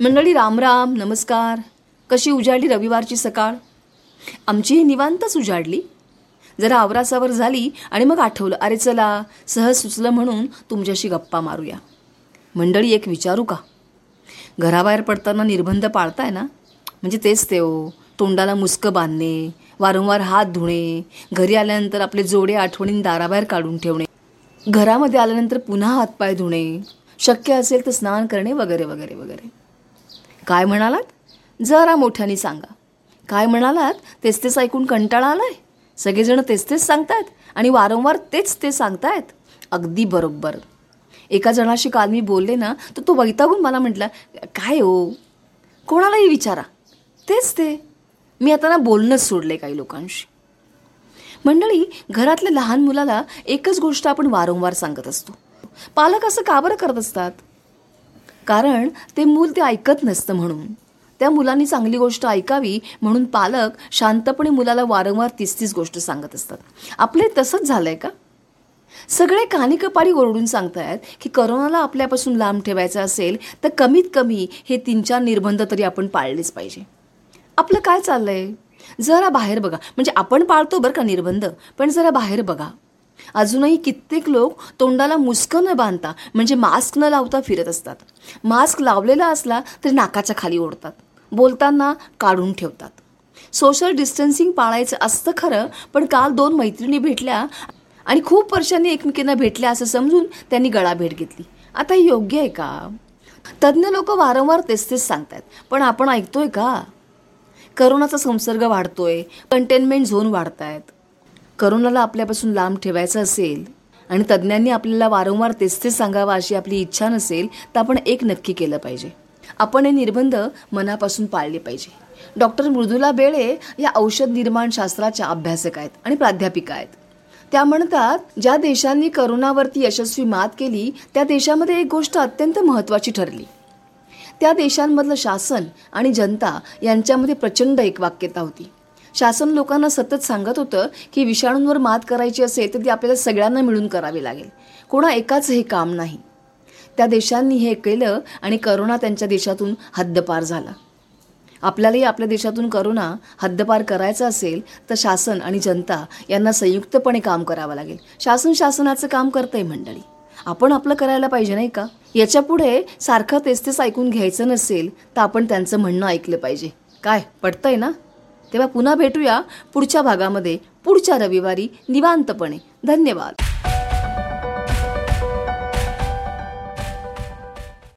मंडळी रामराम नमस्कार. कशी उजाडली रविवारची सकाळ? आमचीही निवांतच उजाडली. जरा आवरासावर झाली आणि मग आठवलं अरे चला सहज सुचलं म्हणून तुमच्याशी गप्पा मारूया. मंडळी एक विचारू का? घराबाहेर पडताना निर्बंध पाळताय ना? म्हणजे तेच ते हो तोंडाला मुसकं बांधणे वारंवार हात धुणे घरी आल्यानंतर आपले जोडे आठवणीन दाराबाहेर काढून ठेवणे घरामध्ये आल्यानंतर पुन्हा हातपाय धुणे शक्य असेल तर स्नान करणे वगैरे वगैरे वगैरे. काय म्हणालात? जरा मोठ्याने सांगा. काय म्हणालात? तेच तेच ऐकून कंटाळा आलाय. सगळेजण तेच तेच सांगतायत आणि वारंवार तेच ते सांगतायत. अगदी बरोबर. एका जणाशी काल मी बोलले ना तर तो वैतागून मला म्हटला काय हो? कोणालाही विचारा. तेच ते. मी आता ना बोलणंच सोडले काही लोकांशी. मंडळी घरातल्या लहान मुलाला एकच गोष्ट आपण वारंवार सांगत असतो. पालक असं का बरं करत असतात? कारण ते मूल ते ऐकत नसतं म्हणून. त्या मुलांनी चांगली गोष्ट ऐकावी म्हणून पालक शांतपणे मुलाला वारंवार तीस तीस गोष्ट सांगत असतात. आपले तसंच झालंय का? सगळे कानिकपाडी ओरडून सांगतायत की करोनाला आपल्यापासून लांब ठेवायचं असेल तर कमीत कमी हे तीन चार निर्बंध तरी आपण पाळलेच पाहिजे. आपलं काय चाललंय? जरा बाहेर बघा. म्हणजे आपण पाळतो बरं का निर्बंध पण जरा बाहेर बघा. अजूनही कित्येक लोक तोंडाला मुस्कं न बांधता म्हणजे मास्क न लावता फिरत असतात. मास्क लावलेला असला तरी नाकाच्या खाली ओढतात. बोलताना काढून ठेवतात. सोशल डिस्टन्सिंग पाळायचं असतं खरं पण काल दोन मैत्रिणी भेटल्या आणि खूप वर्षांनी एकमेकींना भेटल्या असं समजून त्यांनी गळाभेट घेतली. आता हे योग्य आहे का? तज्ज्ञ लोक वारंवार तेच तेच सांगतायत पण आपण ऐकतोय का? करोनाचा संसर्ग वाढतोय कंटेनमेंट झोन वाढतायत. करोनाला आपल्यापासून लांब ठेवायचं असेल आणि तज्ज्ञांनी आपल्याला वारंवार तेच तेच सांगावं अशी आपली इच्छा नसेल तर आपण एक नक्की केलं पाहिजे. आपण हे निर्बंध मनापासून पाळले पाहिजे. डॉक्टर मृदुला बेळे या औषध निर्माण शास्त्राच्या अभ्यासक आहेत आणि प्राध्यापिका आहेत. त्या म्हणतात ज्या देशांनी करोनावरती यशस्वी मात केली त्या देशामध्ये एक गोष्ट अत्यंत महत्त्वाची ठरली. त्या देशांमधलं शासन आणि जनता यांच्यामध्ये प्रचंड एकवाक्यता होती. शासन लोकांना सतत सांगत होतं की विषाणूंवर मात करायची असेल तर ती आपल्याला सगळ्यांना मिळून करावी लागेल. कोणा एकाच हे काम नाही. त्या देशांनी हे केलं आणि करोना त्यांच्या देशातून हद्दपार झाला. आपल्यालाही आपल्या देशातून करोना हद्दपार करायचा असेल तर शासन आणि जनता यांना संयुक्तपणे काम करावं लागेल. शासन शासनाचं काम करतंय मंडळी. आपण आपलं करायला पाहिजे नाही का? याच्यापुढे सारखं तेच तेच ऐकून घ्यायचं नसेल तर आपण त्यांचं म्हणणं ऐकलं पाहिजे. काय? पटतंय ना? तेव्हा पुन्हा भेटूया पुढच्या भागामध्ये. पुढच्या रविवारी निवांतपणे. धन्यवाद.